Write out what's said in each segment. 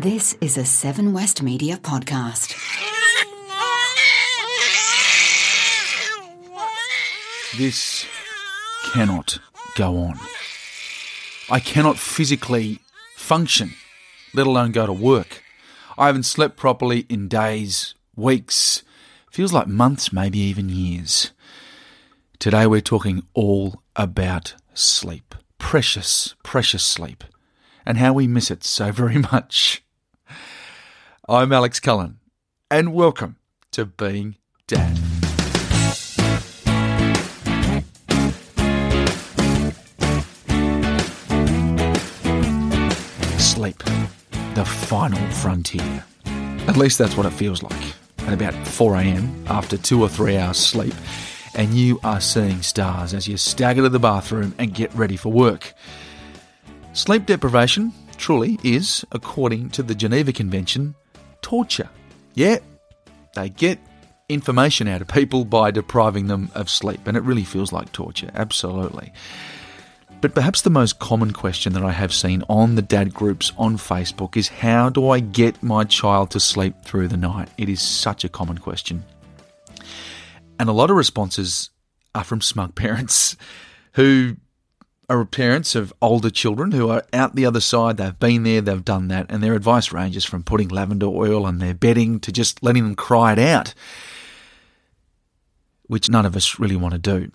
This is a Seven West Media podcast. This cannot go on. I cannot physically function, let alone go to work. I haven't slept properly in days, weeks, feels like months, maybe even years. Today we're talking all about sleep. Precious, precious sleep. And how we miss it so very much. I'm Alex Cullen, and welcome to Being Dad. Sleep, the final frontier. At least that's what it feels like. At about 4am, after two or three hours sleep, and you are seeing stars as you stagger to the bathroom and get ready for work. Sleep deprivation truly is, according to the Geneva Convention, torture. Yeah, they get information out of people by depriving them of sleep, and it really feels like torture, absolutely. But perhaps the most common question that I have seen on the dad groups on Facebook is how do I get my child to sleep through the night? It is such a common question. And a lot of responses are from smug parents who are parents of older children who are out the other side. They've been there, they've done that, and their advice ranges from putting lavender oil on their bedding to just letting them cry it out, which none of us really want to do.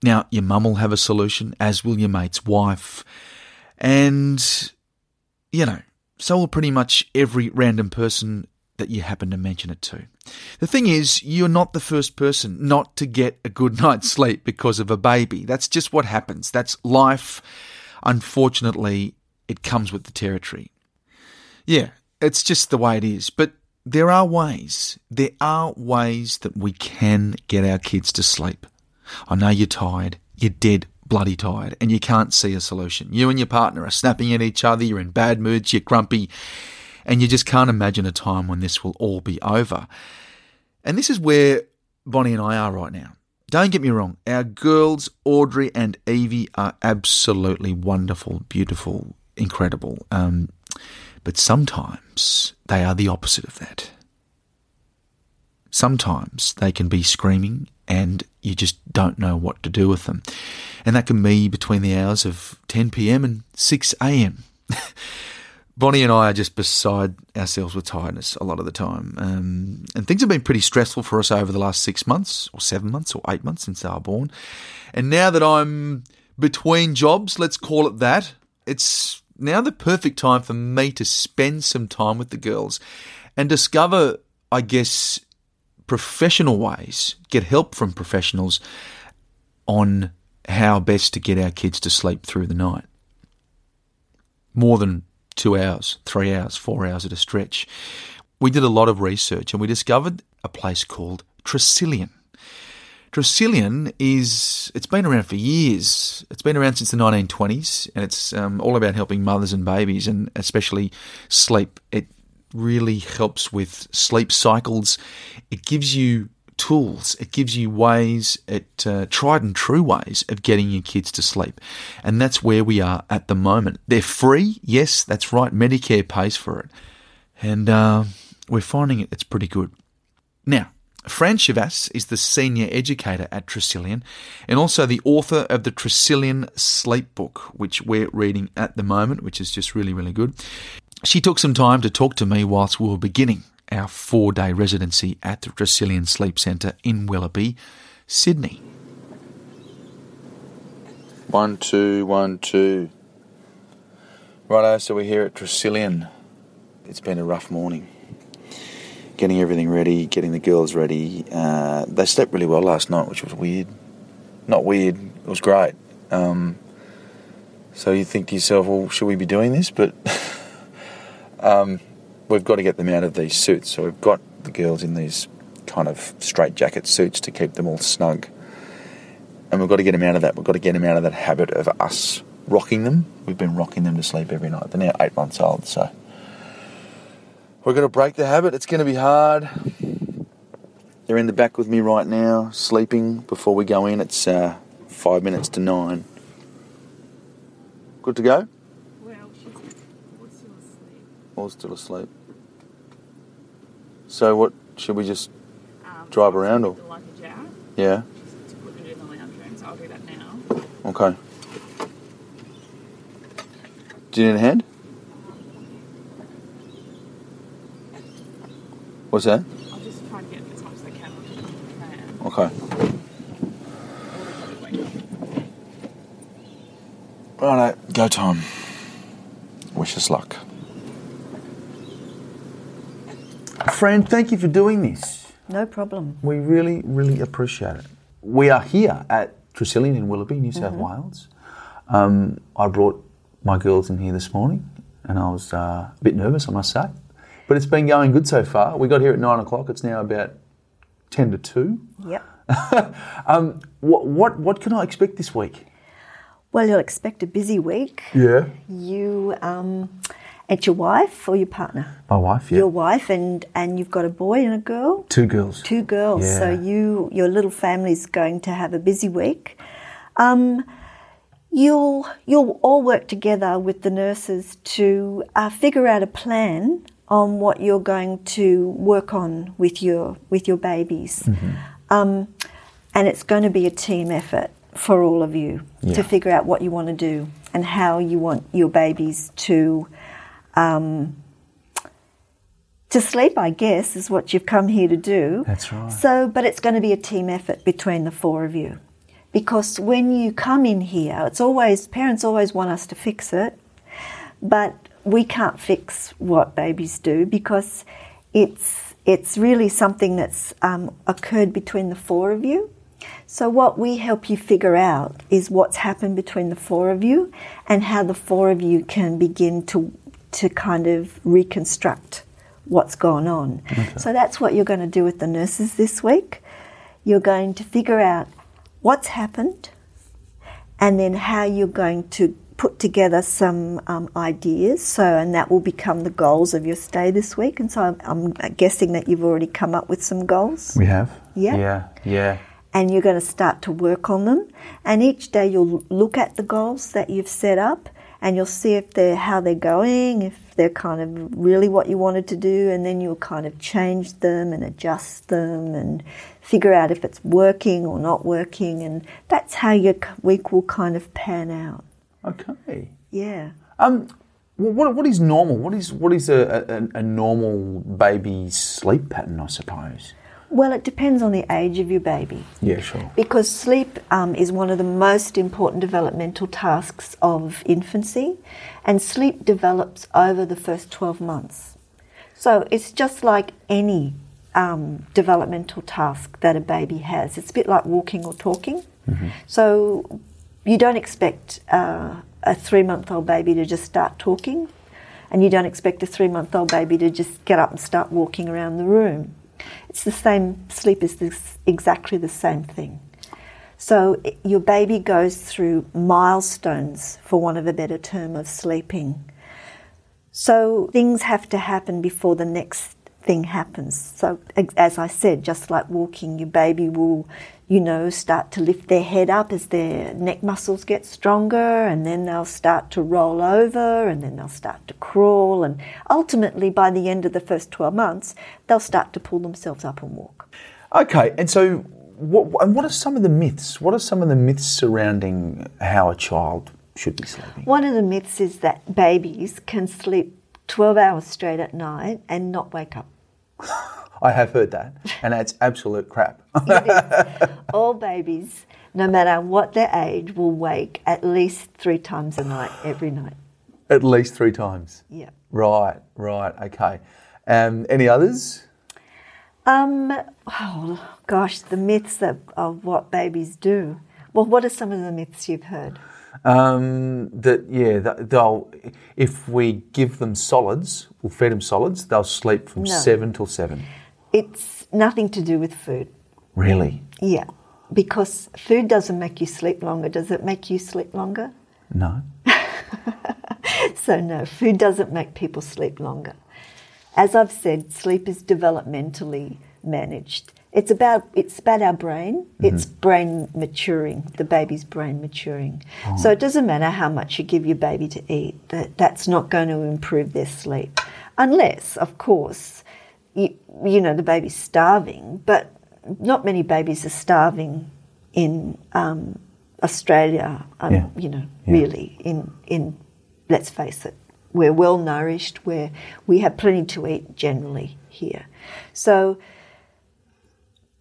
Now, your mum will have a solution, as will your mate's wife, and, you know, so will pretty much every random person that you happen to mention it to. The thing is, you're not the first person not to get a good night's sleep because of a baby. That's just what happens. That's life. Unfortunately, it comes with the territory. Yeah, it's just the way it is. But there are ways. There are ways that we can get our kids to sleep. I know you're tired. You're dead bloody tired and you can't see a solution. You and your partner are snapping at each other. You're in bad moods. You're grumpy and you just can't imagine a time when this will all be over. And this is where Bonnie and I are right now. Don't get me wrong, our girls, Audrey and Evie, are absolutely wonderful, beautiful, incredible. Um, but sometimes they are the opposite of that. Sometimes they can be screaming and you just don't know what to do with them. And that can be between the hours of 10 pm and 6 am. Bonnie and I are just beside ourselves with tiredness a lot of the time. Um, and things have been pretty stressful for us over the last six months, or seven months, or eight months since they were born. And now that I'm between jobs, let's call it that, it's now the perfect time for me to spend some time with the girls and discover, I guess, professional ways, get help from professionals on how best to get our kids to sleep through the night. More than two hours, three hours, four hours at a stretch. We did a lot of research and we discovered a place called Tresillian. Tresillian is, it's been around for years. It's been around since the 1920s and it's um, all about helping mothers and babies and especially sleep. It really helps with sleep cycles. It gives you tools. It gives you ways, it uh, tried and true ways of getting your kids to sleep, and that's where we are at the moment. They're free, yes, that's right. Medicare pays for it, and uh, we're finding it. It's pretty good. Now, Fran Chivas is the senior educator at Tresillian and also the author of the Tresillian Sleep Book, which we're reading at the moment, which is just really, really good. She took some time to talk to me whilst we were beginning our four day residency at the Tresillian Sleep Centre in Willoughby, Sydney. One, two, one, two. Righto, so we're here at Tresillian. It's been a rough morning. Getting everything ready, getting the girls ready. Uh, they slept really well last night, which was weird. Not weird, it was great. Um, So you think to yourself, well, should we be doing this? But um, we've got to get them out of these suits. So we've got the girls in these kind of straight jacket suits to keep them all snug. And we've got to get them out of that. We've got to get them out of that habit of us rocking them. We've been rocking them to sleep every night. They're now eight months old, so we're going to break the habit. It's going to be hard. They're in the back with me right now, sleeping before we go in. It's uh, five minutes to nine. Good to go? Well, she's what's still asleep. All still asleep. So what? Should we just Drive around or- yeah? Okay. Do you need a hand? What's that? I'll just try get as much as I can. Okay. Righto, go time. Wish us luck. Fran, thank you for doing this. No problem. We really, really appreciate it. We are here at Tresillian in Willoughby, New South Wales. Um, I brought my girls in here this morning and I was uh, a bit nervous, I must say. But it's been going good so far. We got here at nine o'clock, it's now about 10 to 2. Yep. Um, what, what, what can I expect this week? Well, you'll expect a busy week. Yeah. You, um, and your wife or your partner? My wife, yeah. Your wife, and and you've got a boy and a girl. Two girls. Two girls. So you, your little family's going to have a busy week. Um, you'll you'll all work together with the nurses to uh, figure out a plan on what you're going to work on with your with your babies, Mm-hmm. um, and it's going to be a team effort for all of you Yeah. to figure out what you want to do and how you want your babies to. Um, to sleep, I guess, is what you've come here to do. That's right. So, but it's going to be a team effort between the four of you. Because when you come in here, it's always, parents always want us to fix it, but we can't fix what babies do because it's, it's really something that's um, occurred between the four of you. So, what we help you figure out is what's happened between the four of you and how the four of you can begin to, to kind of reconstruct what's gone on. So, that's what you're going to do with the nurses this week. You're going to figure out what's happened and then how you're going to put together some um, ideas. So, and that will become the goals of your stay this week. And so, I'm, I'm guessing that you've already come up with some goals We have? Yeah. Yeah, yeah. and you're going to start to work on them. And each day you'll look at the goals that you've set up and you'll see if they're how they're going, if they're kind of really what you wanted to do, and then you'll kind of change them and adjust them and figure out if it's working or not working. And that's how your week will kind of pan out. Okay. Yeah. Um, what, what is normal? What is what is a, a, a normal baby sleep pattern? I suppose. Well, it depends on the age of your baby. Yeah, sure. Because sleep um, is one of the most important developmental tasks of infancy, and sleep develops over the first 12 months. So it's just like any um, developmental task that a baby has. It's a bit like walking or talking. So you don't expect uh, a three month old baby to just start talking, and you don't expect a three month old baby to just get up and start walking around the room. It's the same, sleep is this, exactly the same thing. So your baby goes through milestones, for want of a better term, of sleeping. So things have to happen before the next thing happens. So as I said, just like walking, your baby will, you know, start to lift their head up as their neck muscles get stronger, and then they'll start to roll over, and then they'll start to crawl, and ultimately by the end of the first 12 months, they'll start to pull themselves up and walk. Okay, and so what? And what are some of the myths? What are some of the myths surrounding how a child should be sleeping? One of the myths is that babies can sleep 12 hours straight at night and not wake up. I have heard that, and that's absolute crap. All babies, no matter what their age, will wake at least three times a night every night. At least three times. Yeah. Right, right, okay. Um, any others? Um, oh gosh, the myths of, of what babies do. Well, what are some of the myths you've heard? Um, that yeah, that they'll if we give them solids, we'll feed them solids. They'll sleep from No. seven till seven. It's nothing to do with food. Really? Yeah, because food doesn't make you sleep longer. Does it make you sleep longer? No. So, no, food doesn't make people sleep longer. As I've said, sleep is developmentally managed. It's about it's about our brain. It's brain maturing, the baby's brain maturing. So it doesn't matter how much you give your baby to eat. That that's not going to improve their sleep, unless, of course, you, you know the baby's starving. But not many babies are starving in um, Australia. Um, Yeah. You know, Yeah. really in in let's face it, we're well nourished, where we have plenty to eat generally here. So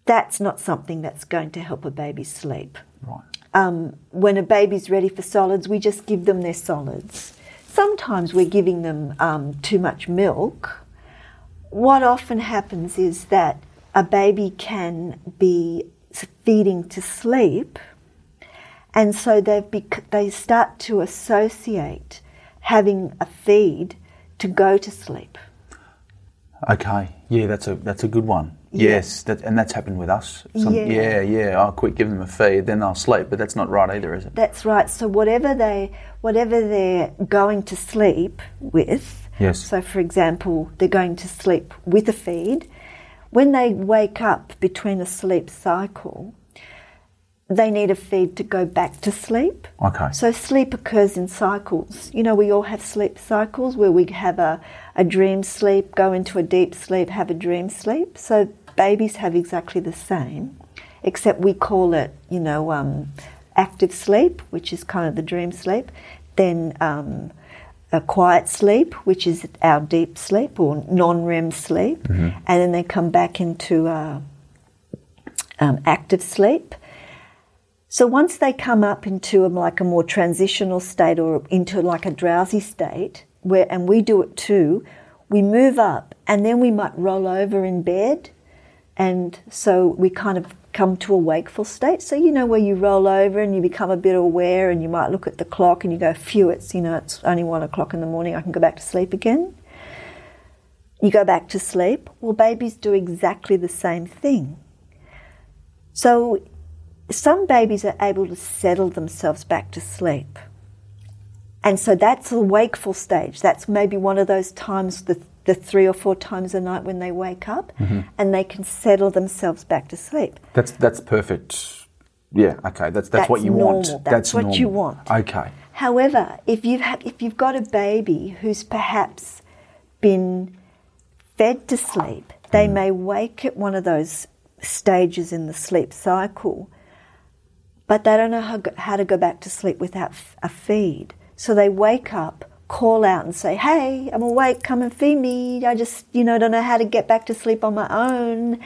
that's not something that's going to help a baby sleep. Right. Um, when a baby's ready for solids, we just give them their solids. Sometimes we're giving them um, too much milk. What often happens is that a baby can be feeding to sleep, and so they bec- they start to associate having a feed to go to sleep. Okay. Yeah, that's a that's a good one. Yeah. Yes, that, and that's happened with us. Some, Yeah. yeah, yeah. I'll quit give them a feed, then they'll sleep. But that's not right either, is it? That's right. So whatever they whatever they're going to sleep with. Yes. So for example, they're going to sleep with a feed. When they wake up between a sleep cycle, they need a feed to go back to sleep. Okay. So sleep occurs in cycles. You know, we all have sleep cycles where we have a, a dream sleep, go into a deep sleep, have a dream sleep. So babies have exactly the same, except we call it, you know, um, active sleep, which is kind of the dream sleep, then um, a quiet sleep, which is our deep sleep or non REM sleep, and then they come back into uh, um, active sleep. So once they come up into a, like a more transitional state or into like a drowsy state, where and we do it too, we move up and then we might roll over in bed, and so we kind of come to a wakeful state. So you know where you roll over and you become a bit aware, and you might look at the clock and you go, "Phew, it's you know it's only one o'clock in the morning. I can go back to sleep again." You go back to sleep. Well, babies do exactly the same thing. So some babies are able to settle themselves back to sleep. And so that's a wakeful stage. That's maybe one of those times, the, the three or four times a night when they wake up mm-hmm. and they can settle themselves back to sleep. That's that's perfect. Yeah. Okay. That's that's, what you normal. want. That's what you want. Okay. However, if you've, ha- if you've got a baby who's perhaps been fed to sleep, they mm. may wake at one of those stages in the sleep cycle, but they don't know how, how to go back to sleep without f- a feed. So they wake up, call out, and say, Hey, I'm awake, come and feed me. I just, you know, don't know how to get back to sleep on my own.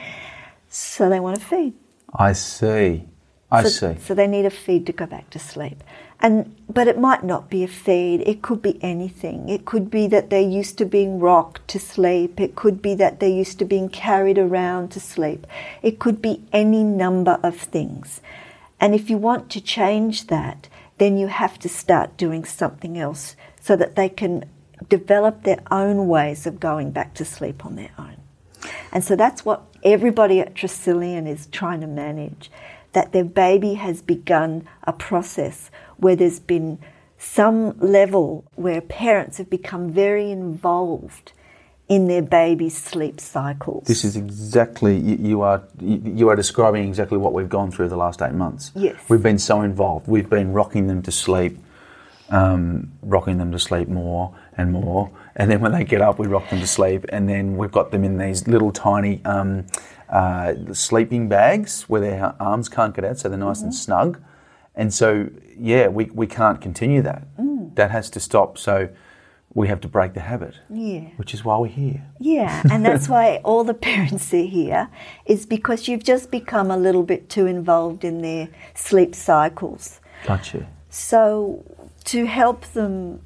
So they want to feed. I see. I So, see. so they need a feed to go back to sleep. And but it might not be a feed. It could be anything. It could be that they're used to being rocked to sleep. It could be that they're used to being carried around to sleep. It could be any number of things. And if you want to change that, then you have to start doing something else so that they can develop their own ways of going back to sleep on their own. And so that's what everybody at Tresillian is trying to manage that their baby has begun a process where there's been some level where parents have become very involved in their baby's sleep cycles. This is exactly you, you are you, are describing exactly what we've gone through the last eight months. Yes. we've been so involved. We've been rocking them to sleep, um, rocking them to sleep more and more, and then when they get up, we rock them to sleep, and then we've got them in these little tiny um, uh, sleeping bags where their arms can't get out, so they're nice and snug. And so, yeah, we, we can't continue that. That has to stop. So we have to break the habit. Yeah. Which is why we're here. Yeah, and that's why all the parents are here, is because you've just become a little bit too involved in their sleep cycles. Gotcha. So, to help them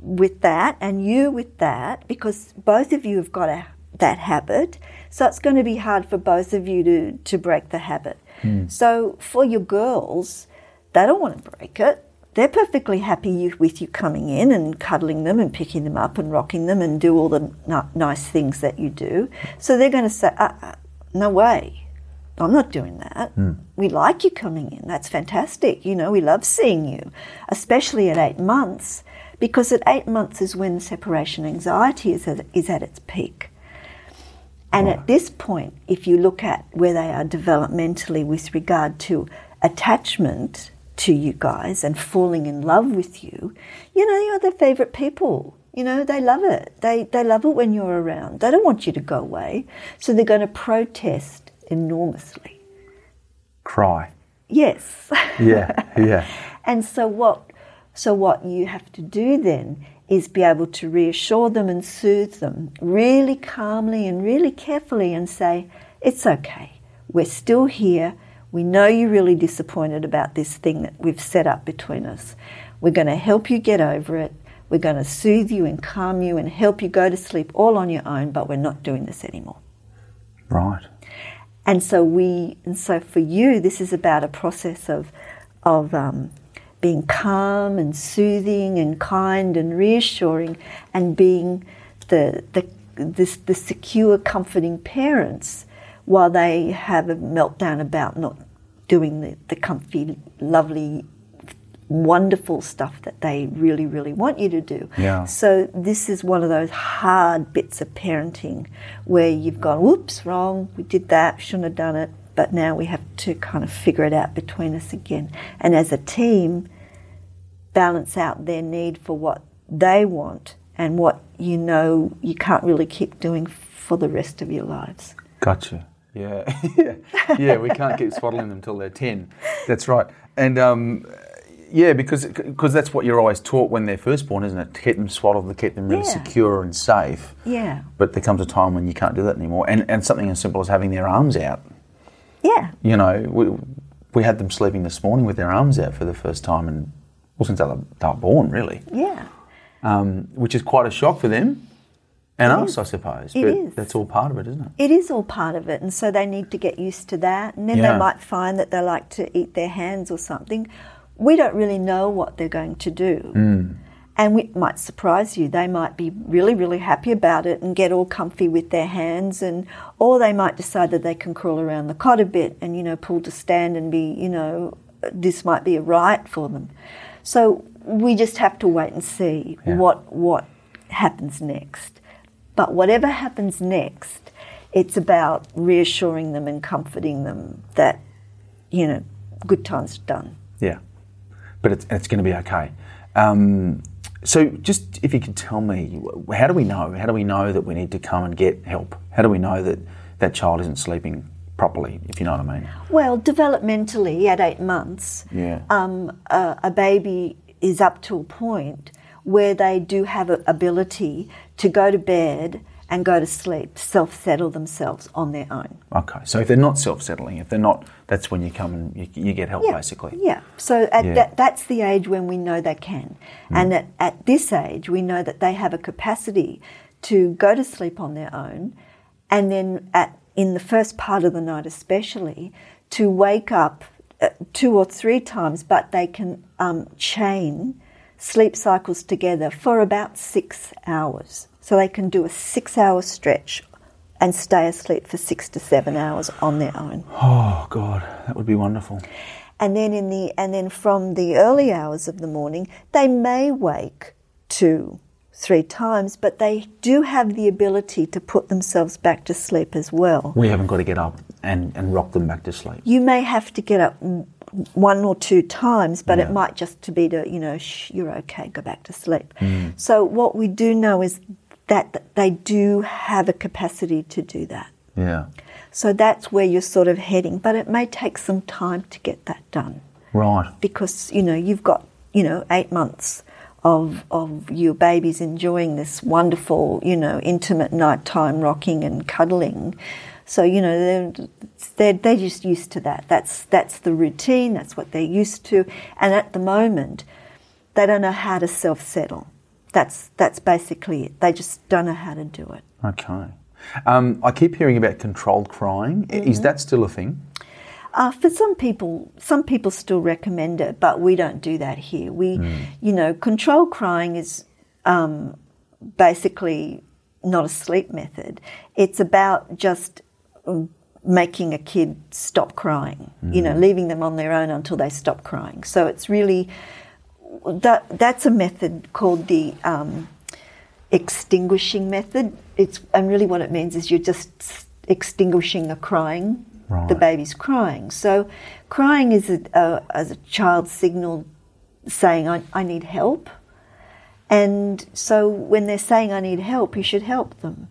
with that and you with that, because both of you have got a, that habit, so it's going to be hard for both of you to, to break the habit. Hmm. So, for your girls, they don't want to break it. They're perfectly happy with you coming in and cuddling them and picking them up and rocking them and do all the n- nice things that you do. So they're going to say, uh, uh, "No way, I'm not doing that. We like you coming in. That's fantastic. You know, we love seeing you, especially at eight months, because at eight months is when separation anxiety is at, is at its peak." And at this point, if you look at where they are developmentally with regard to attachment to you guys and falling in love with you, you know, you're their favourite people. You know, they love it. They, they love it when you're around. They don't want you to go away. So they're going to protest enormously. Cry. Yes. Yeah, yeah. And so what so what you have to do then is be able to reassure them and soothe them really calmly and really carefully and say, It's okay. We're still here. We know you're really disappointed about this thing that we've set up between us. We're going to help you get over it. We're going to soothe you and calm you and help you go to sleep all on your own, but we're not doing this anymore. Right. And so we, and so for you, this is about a process of, of um, being calm and soothing and kind and reassuring, and being the the this, the secure, comforting parents while they have a meltdown about not doing the, the comfy, lovely, wonderful stuff that they really, really want you to do. Yeah. So this is one of those hard bits of parenting where you've gone, whoops, wrong, we did that, shouldn't have done it, but now we have to kind of figure it out between us again. And as a team, balance out their need for what they want and what you know you can't really keep doing for the rest of your lives. Gotcha. Yeah, yeah. We can't keep swaddling them till they're ten. That's right. And um, yeah, because because that's what you're always taught when they're first born, isn't it? To keep them swaddled, to keep them really Yeah. secure and safe. Yeah. But there comes a time when you can't do that anymore. And and something as simple as having their arms out. Yeah. You know, we we had them sleeping this morning with their arms out for the first time, and well, since they were born, really, Yeah. um, which is quite a shock for them and us, is. I suppose. It is. that's all part of it, isn't it? It is all part of it, and so they need to get used to that. And then Yeah. they might find that they like to eat their hands or something. We don't really know what they're going to do. Mm. And it might surprise you. They might be really, really happy about it and get all comfy with their hands, and or they might decide that they can crawl around the cot a bit and you know pull to stand and be you know this might be a right for them. So we just have to wait and see Yeah. what what happens next. But whatever happens next, it's about reassuring them and comforting them that, you know, good times are done. Yeah, but it's, it's going to be okay. Um, so, just if you could tell me, how do we know? How do we know that we need to come and get help? How do we know that that child isn't sleeping properly? If you know what I mean. Well, developmentally, at eight months, Yeah. um, a, a baby is up to a point where they do have an ability to go to bed and go to sleep, self settle themselves on their own. Okay. So if they're not self-settling, if they're not, that's when you come and you, you get help, Yeah, basically. Yeah. So at Yeah. That, that's the age when we know they can. And at, at this age, we know that they have a capacity to go to sleep on their own and then at, in the first part of the night especially, to wake up uh, two or three times, but they can um, chain sleep cycles together for about six hours. So they can do a six hour stretch and stay asleep for six to seven hours on their own. Oh God, that would be wonderful. And then in the and then from the early hours of the morning, they may wake two, three times, but they do have the ability to put themselves back to sleep as well. We haven't got to get up and, and rock them back to sleep. You may have to get up one or two times, but Yeah. it might just to be to you know, shh, you're okay, go back to sleep. Hmm. So what we do know is that they do have a capacity to do that. Yeah. So that's where you're sort of heading, but it may take some time to get that done. Right. because you know you've got you know eight months of of your babies enjoying this wonderful you know intimate nighttime rocking and cuddling. So you know they're they're, they're just used to that. That's that's the routine. That's what they're used to. And at the moment, they don't know how to self settle. That's that's basically it. They just don't know how to do it. Okay. Um, I keep hearing about controlled crying. Mm-hmm. Is that still a thing? Uh, for some people, some people still recommend it, but we don't do that here. We, you know, controlled crying is um, basically not a sleep method. It's about just making a kid stop crying. You know, leaving them on their own until they stop crying. So it's really that that's a method called the um, extinguishing method. It's and really what it means is you're just extinguishing a crying. The baby's crying. So, crying is a, a, as a child's signal saying, I, "I need help." And so, when they're saying, "I need help," you should help them.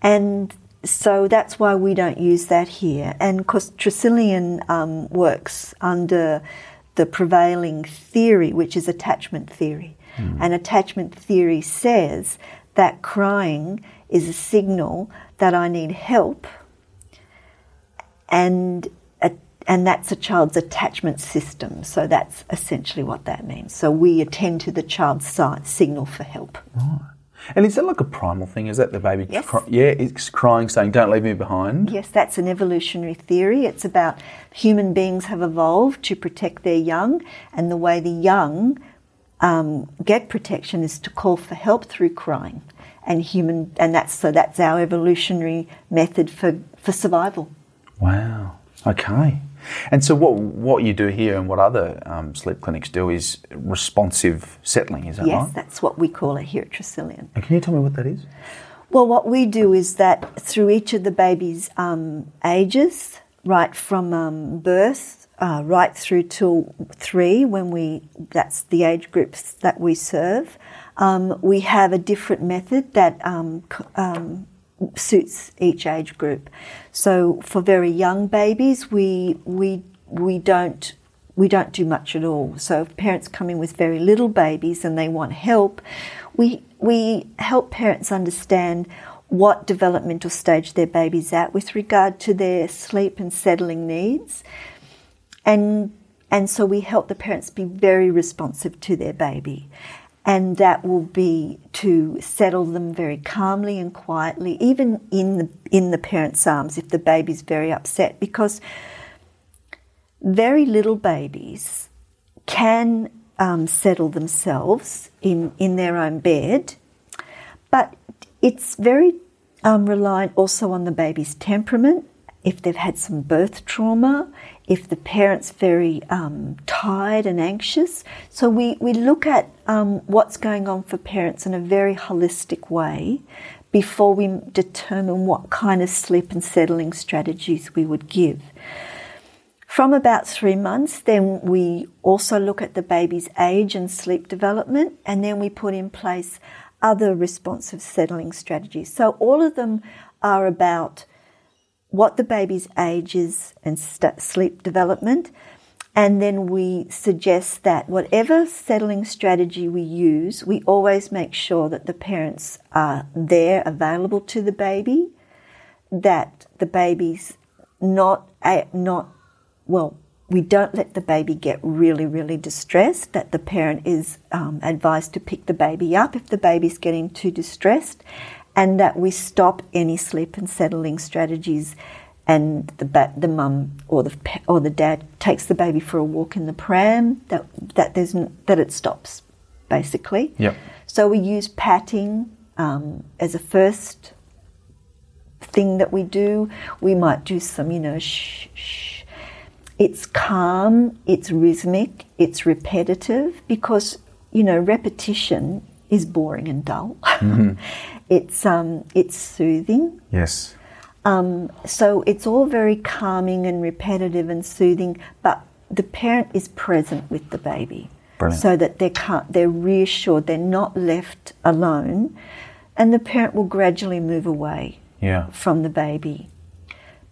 And so that's why we don't use that here. And because Tresillian um, works under the prevailing theory, which is attachment theory. And attachment theory says that crying is a signal that I need help, and a, and that's a child's attachment system. So that's essentially what that means. So we attend to the child's signal for help. And is that like a primal thing? Is that the baby? Yes. Cry- yeah, it's crying, saying, "Don't leave me behind." Yes, that's an evolutionary theory. It's about human beings have evolved to protect their young, and the way the young um, get protection is to call for help through crying, and human, and that's so that's our evolutionary method for for survival. Wow. Okay. And so, what what you do here and what other um, sleep clinics do is responsive settling. Is that yes, right? that's what we call it here at Tresillian. And can you tell me what that is? Well, what we do is that through each of the baby's um, ages, right from um, birth uh, right through till three, when we that's the age groups that we serve, um, we have a different method that um, c- um, suits each age group. So for very young babies, we we we don't we don't do much at all. So if parents come in with very little babies and they want help, we we help parents understand what developmental stage their baby's at with regard to their sleep and settling needs. And and so we help the parents be very responsive to their baby. And that will be to settle them very calmly and quietly, even in the in the parent's arms if the baby's very upset, because very little babies can um, settle themselves in, in their own bed, but it's very um, reliant also on the baby's temperament. If they've had some birth trauma, if the parent's very um, tired and anxious. So we, we look at um, what's going on for parents in a very holistic way before we determine what kind of sleep and settling strategies we would give. From about three months, then we also look at the baby's age and sleep development, and then we put in place other responsive settling strategies. So all of them are about what the baby's age is and st- sleep development, and then we suggest that whatever settling strategy we use, we always make sure that the parents are there, available to the baby, that the baby's not not well, we don't let the baby get really, really distressed, that the parent is um, advised to pick the baby up if the baby's getting too distressed, and that we stop any sleep and settling strategies. And the ba- the mum or the or the dad takes the baby for a walk in the pram. That that there's n- that it stops, basically. Yep. So we use patting um, as a first thing that we do. We might do some, you know, shh, shh. It's calm, it's rhythmic, it's repetitive because, you know, repetition is boring and dull. it's, um, it's soothing. Yes. Um, so it's all very calming and repetitive and soothing, but the parent is present with the baby. Brilliant. So that they're, ca- they're reassured, they're not left alone, and the parent will gradually move away Yeah. from the baby.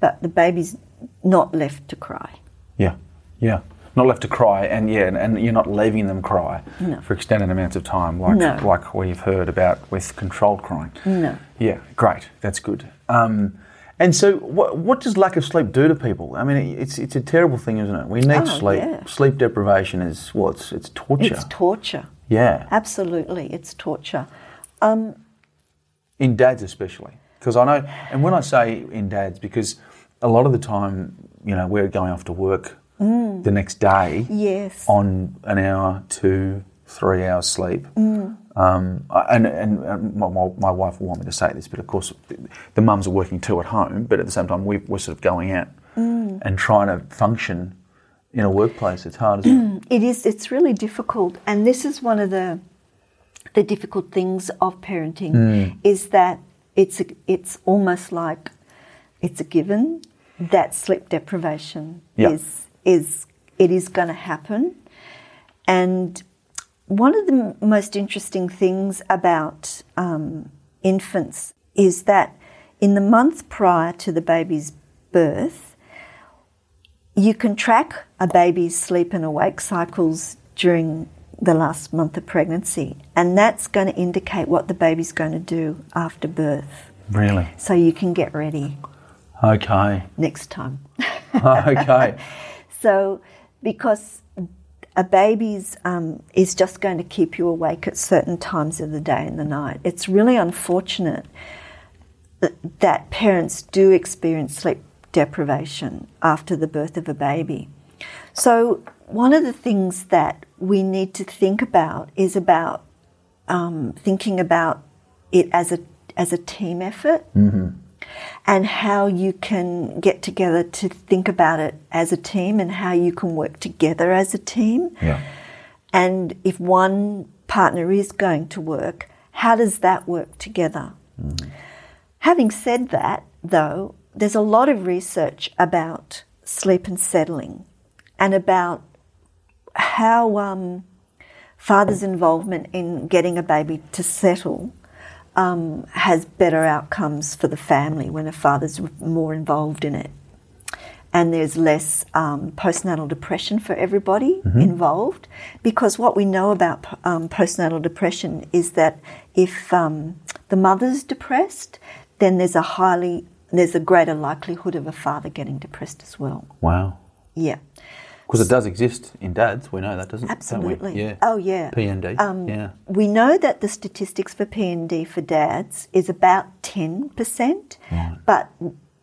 But the baby's not left to cry. Yeah. Yeah. Not left to cry, and yeah, and, and you're not leaving them cry No. for extended amounts of time, like No. like we've heard about with controlled crying. No. Yeah, great. That's good. Um, and so, what, what does lack of sleep do to people? I mean, it's it's a terrible thing, isn't it? We need Oh, sleep. yeah. Sleep deprivation is what? It's, it's torture. It's torture. yeah, Absolutely, it's torture. Um, in dads especially, because I know. And when I say in dads, because a lot of the time you know, we're going off to work Mm. the next day Yes. on an hour to three hours sleep. Mm. Um, and and, and my, my, wife will want me to say this, but of course, the mums are working too at home, but at the same time, we, we're sort of going out mm. and trying to function in a workplace. It's hard, isn't it? It is. It's really difficult, and this is one of the the difficult things of parenting is that it's a, it's almost like it's a given that sleep deprivation Yeah. is is it is going to happen, and one of the m- most interesting things about um, infants is that in the month prior to the baby's birth, you can track a baby's sleep and awake cycles during the last month of pregnancy, and that's going to indicate what the baby's going to do after birth. Really? So you can get ready Okay. next time. okay. So, because a baby's um, is just going to keep you awake at certain times of the day and the night, it's really unfortunate that, parents do experience sleep deprivation after the birth of a baby. So, one of the things that we need to think about is about um, thinking about it as a as a team effort and how you can get together to think about it as a team and how you can work together as a team. Yeah. And if one partner is going to work, how does that work together? Having said that, though, there's a lot of research about sleep and settling and about how um, father's involvement in getting a baby to settle um, has better outcomes for the family when a father's more involved in it. And there's less um, postnatal depression for everybody involved because what we know about um, postnatal depression is that if um, the mother's depressed, then there's a highly there's a greater likelihood of a father getting depressed as well. Wow. Yeah. Because it does exist in dads. We know that, doesn't? Absolutely. Yeah. Oh, yeah. PND. Um, yeah. We know that the statistics for PND for dads is about 10%, but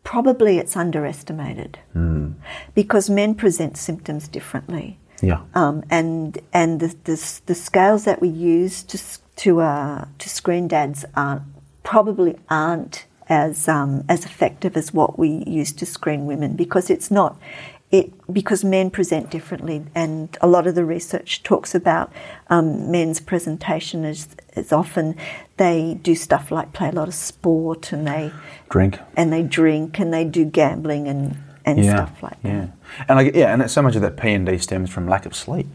probably it's underestimated Hmm. because men present symptoms differently. Yeah. Um, and and the, the, the scales that we use to, to, uh, to screen dads aren't, probably aren't as, um, as effective as what we use to screen women because it's not. It, because men present differently, and a lot of the research talks about um, men's presentation as, as often they do stuff like play a lot of sport and they Drink. and they drink and they do gambling and, and Yeah. stuff like that. Yeah. And like, yeah, and so much of that PND stems from lack of sleep.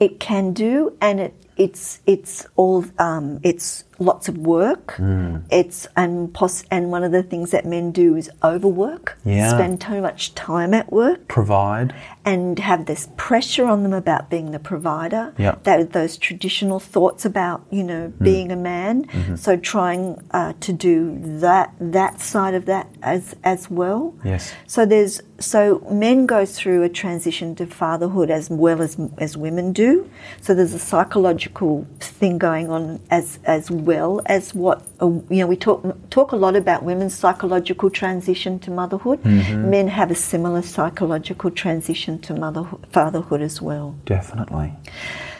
It can do, and it it's it's all um, it's lots of work. Hmm. It's and pos- and one of the things that men do is overwork, Yeah. spend too much time at work, Provide. and have this pressure on them about being the provider. Yeah. That those traditional thoughts about you know being a man. Mm-hmm. So trying uh, to do that that side of that as as well. Yes. So there's so men go through a transition to fatherhood as well as as women do. So there's a psychological thing going on as as well as what uh, you know. We talk talk a lot about women's psychological transition to motherhood. Men have a similar psychological transition to motherhood, fatherhood as well. Definitely.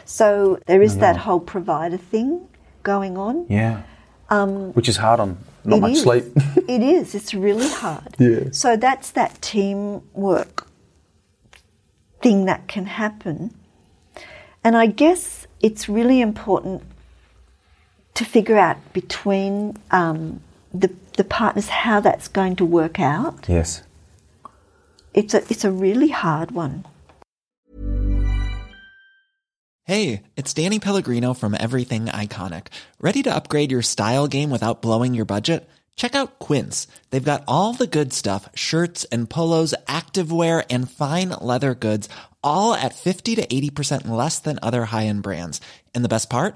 So there is that whole provider thing going on. Yeah. Which is hard on not Um, much is. sleep. it is. It's really hard. Yeah. So that's that teamwork thing that can happen. And I guess it's really important to figure out between um, the, the partners how that's going to work out. yes. It's a, it's a really hard one. Hey, it's Danny Pellegrino from Everything Iconic. Ready to upgrade your style game without blowing your budget? Check out Quince. They've got all the good stuff shirts and polos, activewear, and fine leather goods, all at 50 to 80% less than other high end brands. And the best part?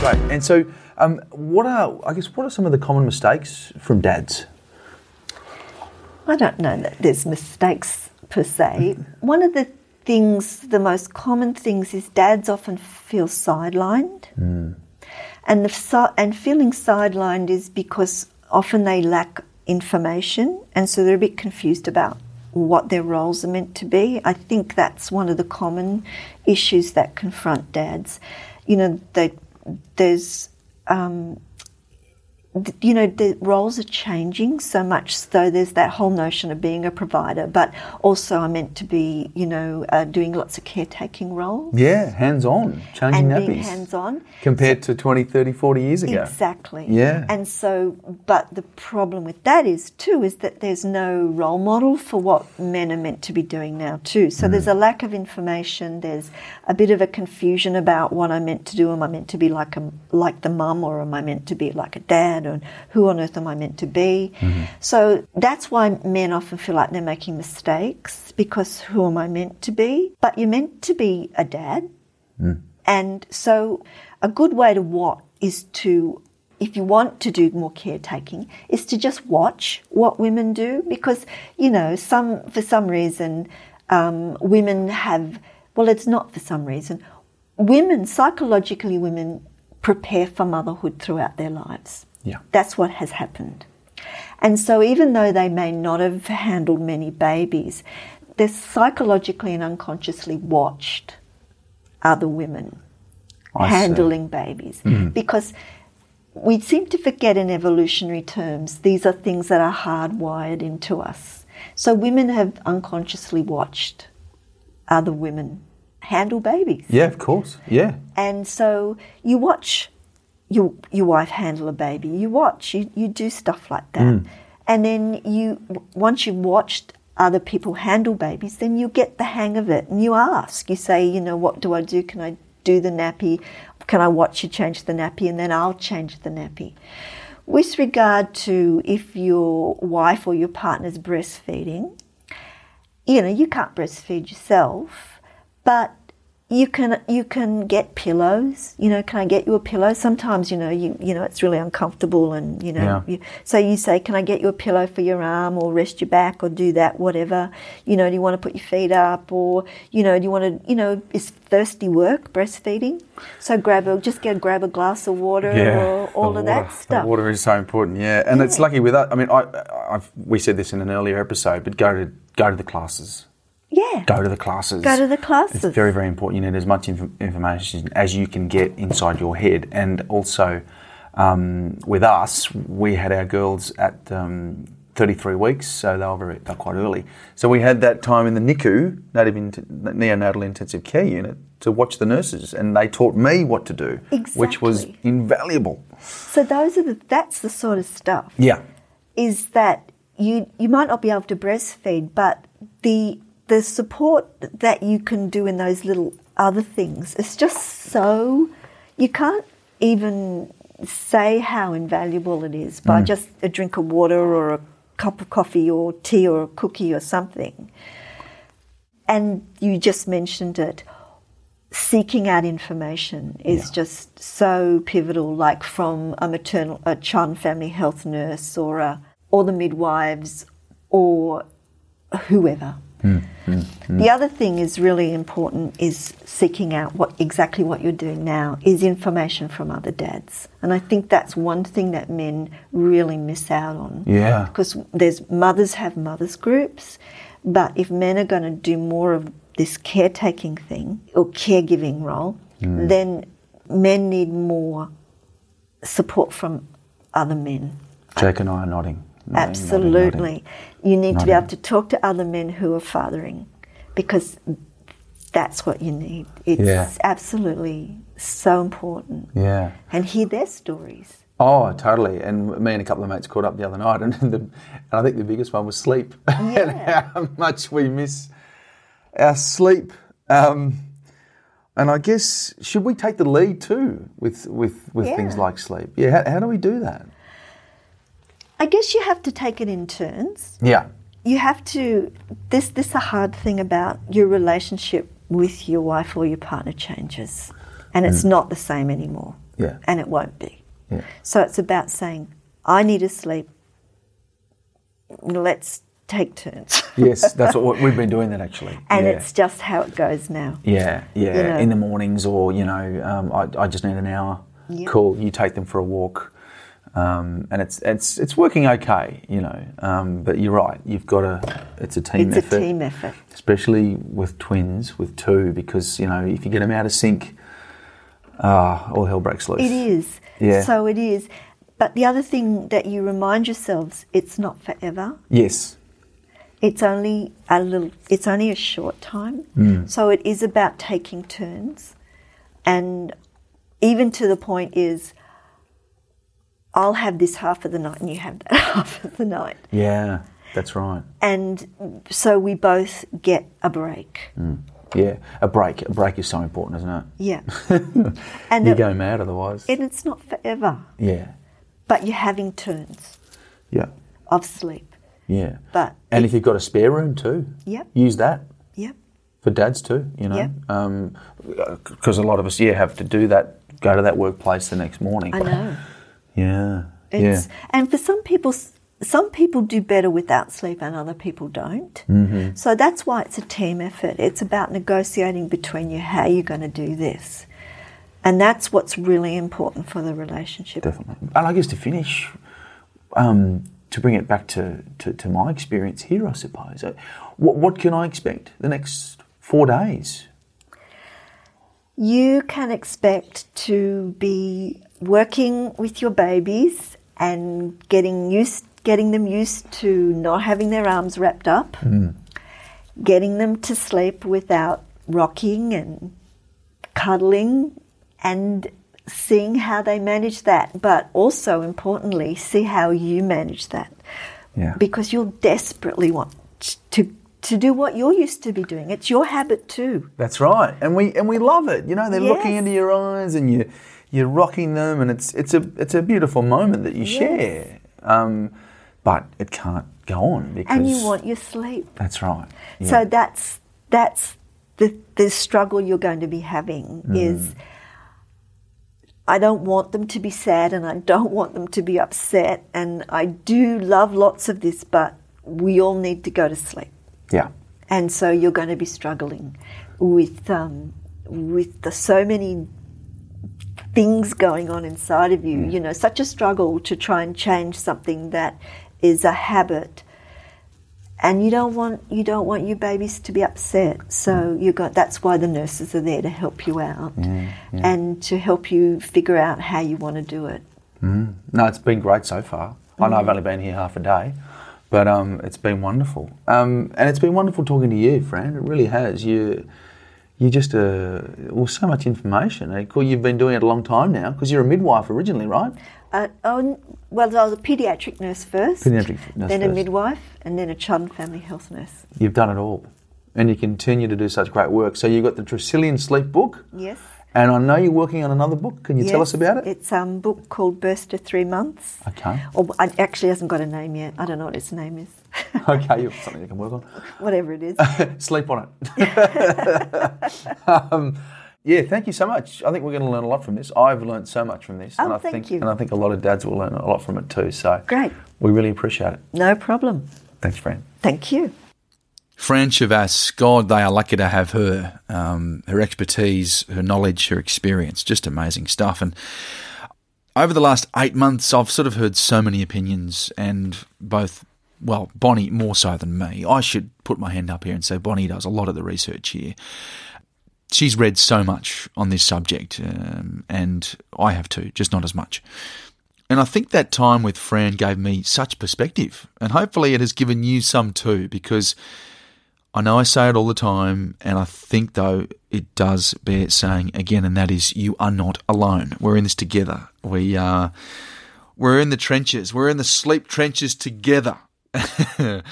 Great. And so, um, what are I guess what are some of the common mistakes from dads? I don't know that there's mistakes per se. One of the things, the most common things, is dads often feel sidelined, and the and feeling sidelined is because often they lack information, and so they're a bit confused about what their roles are meant to be. I think that's one of the common issues that confront dads. You know, they, there's um, you know, the roles are changing so much. So there's that whole notion of being a provider, but also I'm meant to be, you know, uh, doing lots of caretaking roles Yeah, hands on, changing and nappies. being hands on. compared to 20, 30, 40 years ago. Exactly. Yeah. And so, but the problem with that is too is that there's no role model for what men are meant to be doing now too. So there's Mm. a lack of information. There's a bit of a confusion about what I'm meant to do. Am I meant to be like a like the mum, or am I meant to be like a dad? And who on earth am I meant to be? Mm-hmm. So that's why men often feel like they're making mistakes because who am I meant to be? But you're meant to be a dad. And so, a good way to what is to, if you want to do more caretaking, is to just watch what women do because you know some for some reason um, women have well, it's not for some reason. Women psychologically, women prepare for motherhood throughout their lives. Yeah. That's what has happened. And so, even though they may not have handled many babies, they're psychologically and unconsciously watched other women I see. handling babies mm-hmm. because we seem to forget in evolutionary terms these are things that are hardwired into us. So women have unconsciously watched other women handle babies. Yeah, of course. Yeah. And so you watch your your wife handle a baby. You watch. You you do stuff like that, mm. and then you once you've watched other people handle babies, then you get the hang of it, and you ask. You say, you know, what do I do? Can I do the nappy? Can I watch you change the nappy, and then I'll change the nappy. With regard to if your wife or your partner's breastfeeding, you know, you can't breastfeed yourself, but you can you can get pillows. You know, can I get you a pillow? Sometimes you know you you know it's really uncomfortable, and you know, Yeah. you, so you say, can I get you a pillow for your arm, or rest your back, or do that, whatever. You know, do you want to put your feet up, or you know, do you want to you know, is thirsty work breastfeeding? So grab a just get grab a glass of water, or all of water- that stuff. Water is so important. Yeah, and it's lucky with that. I mean, I, I've, we said this in an earlier episode, but go to go to the classes. Yeah, Go to the classes. Go to the classes. It's very, very important. You need as much inf- information as you can get inside your head. And also, um, with us, we had our girls at um, 33 weeks, so they were very, they were quite early. So we had that time in the NICU, native int- neonatal intensive care unit, to watch the nurses, and they taught me what to do, which was invaluable. so those are the that's the sort of stuff. Yeah. is that you you might not be able to breastfeed, but the the support that you can do in those little other things is just so you can't even say how invaluable it is by mm. just a drink of water or a cup of coffee or tea or a cookie or something. And you just mentioned it. Seeking out information is just so pivotal, like from a maternal, a child and family health nurse, or a, or the midwives, or whoever. The other thing is really important is seeking out what exactly what you're doing now is information from other dads, and I think that's one thing that men really miss out on. Yeah. because there's mothers have mothers groups, but if men are going to do more of this caretaking thing or caregiving role, mm. then men need more support from other men. Jake and I are nodding. Absolutely. You need to be able to talk to other men who are fathering because that's what you need. It's Yeah. absolutely so important. Yeah. And hear their stories. Oh, totally. And me and a couple of mates caught up the other night, and, the, and I think the biggest one was sleep and how much we miss our sleep. Um, and I guess should we take the lead too with with, with things like sleep? Yeah. How, how do we do that? I guess you have to take it in turns. Yeah. You have to this this is a hard thing about your relationship with your wife or your partner changes. And it's not the same anymore. Yeah. And it won't be. Yeah. So it's about saying, I need to sleep. Let's take turns. Yes, that's what we've been doing. That actually. and yeah. it's just how it goes now. Yeah, yeah. You know. In the mornings, or you know, um, I, I just need an hour. Yeah. Cool. You take them for a walk, um, and it's it's it's working okay. You know, um, but you're right. You've got to. It's a team It's effort. a team effort. especially with twins, with two, because you know if you get them out of sync, ah, all hell breaks loose. It is. Yeah. So it is. But the other thing that you remind yourselves, it's not forever. Yes. It's only a little. It's only a short time. Mm. So it is about taking turns, and even to the point is, I'll have this half of the night, and you have that half of the night, Yeah, that's right. and so we both get a break. Mm. Yeah, a break. A break is so important, isn't it? Yeah, and you it- go mad otherwise. and it's not forever, yeah, but you're having turns yeah, of sleep. yeah. But And if you've got a spare room too, Yep. use that. Yep. for dads too, you know, Yeah. Um, uh, because a lot of us, yeah, have to do that, go to that workplace the next morning. I know. Yeah, It's, yeah, And for some people, some people do better without sleep and other people don't. Mm-hmm. So that's why it's a team effort. It's about negotiating between you how you're going to do this. And that's what's really important for the relationship. definitely. And I guess to finish, um, to bring it back to, to, to my experience here, I suppose, uh, what, what can I expect the next four days? You can expect to be working with your babies and getting used getting them used to not having their arms wrapped up, hmm. getting them to sleep without rocking and cuddling and seeing how they manage that, but also importantly, see how you manage that. Yeah. Because you'll desperately want to to do what you're used to be doing. It's your habit too. That's right, and we and we love it. You know, they're looking into your eyes, and you you're rocking them, and it's it's a it's a beautiful moment that you Yes. share. Um, but it can't go on because And you want your sleep. that's right. Yeah. So that's that's the the struggle you're going to be having Mm. is I don't want them to be sad and I don't want them to be upset and I do love lots of this but we all need to go to sleep. Yeah, And so you're going to be struggling with um, with the so many things going on inside of you. Mm. You know, such a struggle to try and change something that is a habit, and you don't want you don't want your babies to be upset. So you got that's why the nurses are there to help you out and to help you figure out how you want to do it. no, it's been great so far. I know I've only been here half a day, but um, it's been wonderful, um, and it's been wonderful talking to you, Fran. It really has. You. You just uh, well, so much information. Cool, You've been doing it a long time now because you're a midwife originally, right? Uh, oh, well, I was a paediatric nurse first, Paediatric nurse then a midwife, and then a child and family health nurse. You've done it all, and you continue to do such great work. So you've got the Tresillian Sleep book, Yes. And I know you're working on another book. Can you tell us about it? It's a um, book called Burst of Three Months. Okay. Or it actually hasn't got a name yet. I don't know what its name is. okay, you've something you can work on. Whatever it is. Sleep on it. um, yeah, thank you so much. I think we're going to learn a lot from this. I've learned so much from this, Oh, and I thank think you. and I think a lot of dads will learn a lot from it too. So Great. we really appreciate it. No problem. Thanks, Fran. Thank you. Fran Chavas, God, they are lucky to have her. Um, her expertise, her knowledge, her experience, just amazing stuff. And over the last eight months, I've sort of heard so many opinions, and both, well, Bonnie more so than me. I should put my hand up here and say Bonnie does a lot of the research here. She's read so much on this subject, um, and I have too, just not as much. And I think that time with Fran gave me such perspective. And hopefully it has given you some too, because I know I say it all the time, and I think, though, it does bear saying again, and that is you are not alone. We're in this together. We are. We're in the trenches. We're in the sleep trenches together. and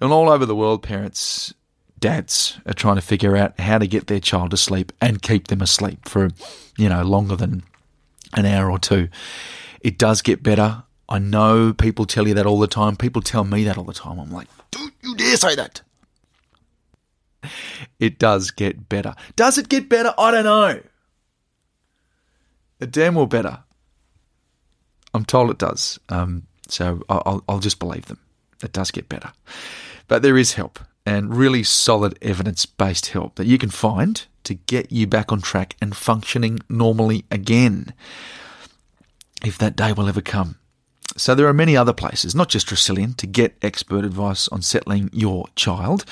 all over the world, parents, dads are trying to figure out how to get their child to sleep and keep them asleep for, you know, longer than an hour or two. It does get better. I know people tell you that all the time. People tell me that all the time. I'm like, don't you dare say that. It does get better. Does it get better? I don't know. It damn well better. I'm told it does. Um, so I'll, I'll just believe them. It does get better. But there is help and really solid evidence based help that you can find to get you back on track and functioning normally again if that day will ever come. So there are many other places, not just Tresillian, to get expert advice on settling your child.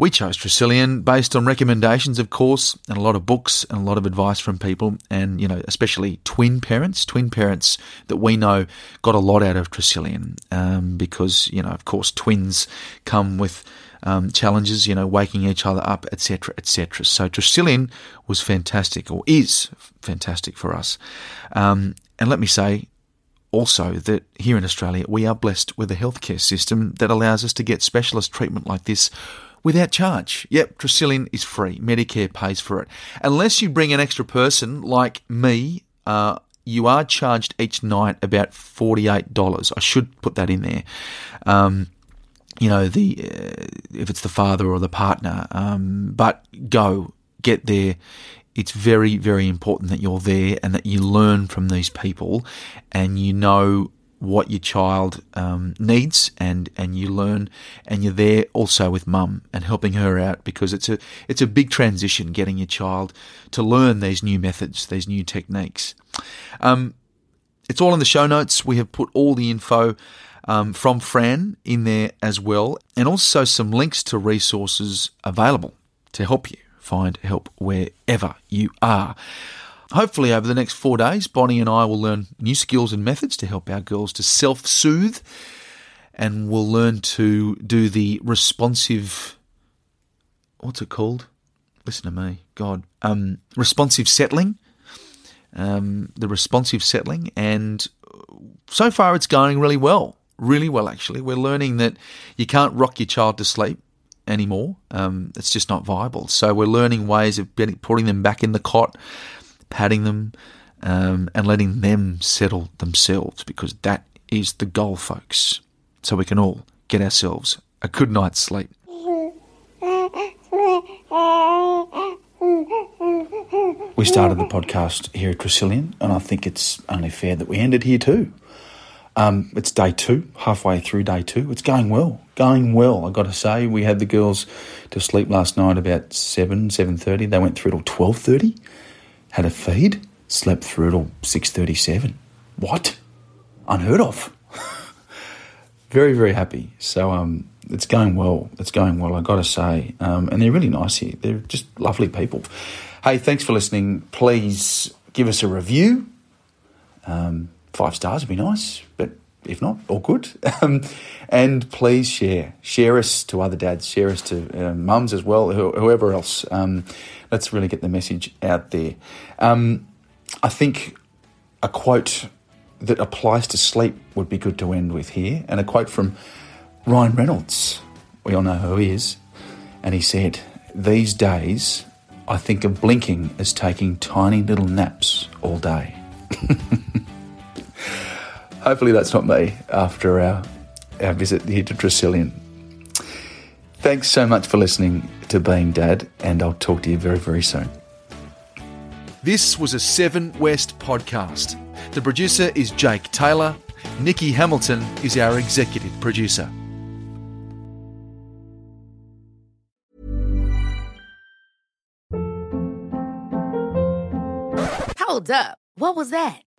We chose Tresillian based on recommendations, of course, and a lot of books and a lot of advice from people, and you know, especially twin parents, twin parents that we know got a lot out of Tresillian um, because you know, of course, twins come with um, challenges, you know, waking each other up, etc., etc. So Tresillian was fantastic, or is fantastic for us. Um, and let me say, also that here in Australia we are blessed with a healthcare system that allows us to get specialist treatment like this without charge. Yep, Tresillian is free. Medicare pays for it. Unless you bring an extra person like me, uh, you are charged each night about $48. I should put that in there. Um, you know, the uh, if it's the father or the partner, um, but go, get there. It's very, very important that you're there and that you learn from these people and you know what your child um, needs and and you learn and you're there also with mum and helping her out because it's a it's a big transition getting your child to learn these new methods these new techniques. Um, it's all in the show notes. We have put all the info um, from Fran in there as well and also some links to resources available to help you find help wherever you are Hopefully, over the next four days, Bonnie and I will learn new skills and methods to help our girls to self soothe, and we'll learn to do the responsive. What's it called? Listen to me, God. Um, responsive settling. Um, the responsive settling, and so far it's going really well. Really well, actually. We're learning that you can't rock your child to sleep anymore. Um, it's just not viable. So we're learning ways of putting them back in the cot patting them, um, and letting them settle themselves because that is the goal, folks. So we can all get ourselves a good night's sleep. We started the podcast here at Tresillian, and I think it's only fair that we end it here too. Um, it's day two, halfway through day two. It's going well, going well. I got to say, we had the girls to sleep last night about seven, seven thirty. They went through till twelve thirty had a feed, slept through till 6.37. What? Unheard of. very, very happy. So um, it's going well. It's going well, i got to say. Um, and they're really nice here. They're just lovely people. Hey, thanks for listening. Please give us a review. Um, five stars would be nice, but if not, all good. Um, and please share. Share us to other dads. Share us to uh, mums as well, whoever else. Um, let's really get the message out there. Um, I think a quote that applies to sleep would be good to end with here, and a quote from Ryan Reynolds. We all know who he is. And he said, These days, I think of blinking as taking tiny little naps all day. Hopefully, that's not me after our, our visit here to Tresillian. Thanks so much for listening to Being Dad, and I'll talk to you very, very soon. This was a Seven West podcast. The producer is Jake Taylor. Nikki Hamilton is our executive producer. Hold up. What was that?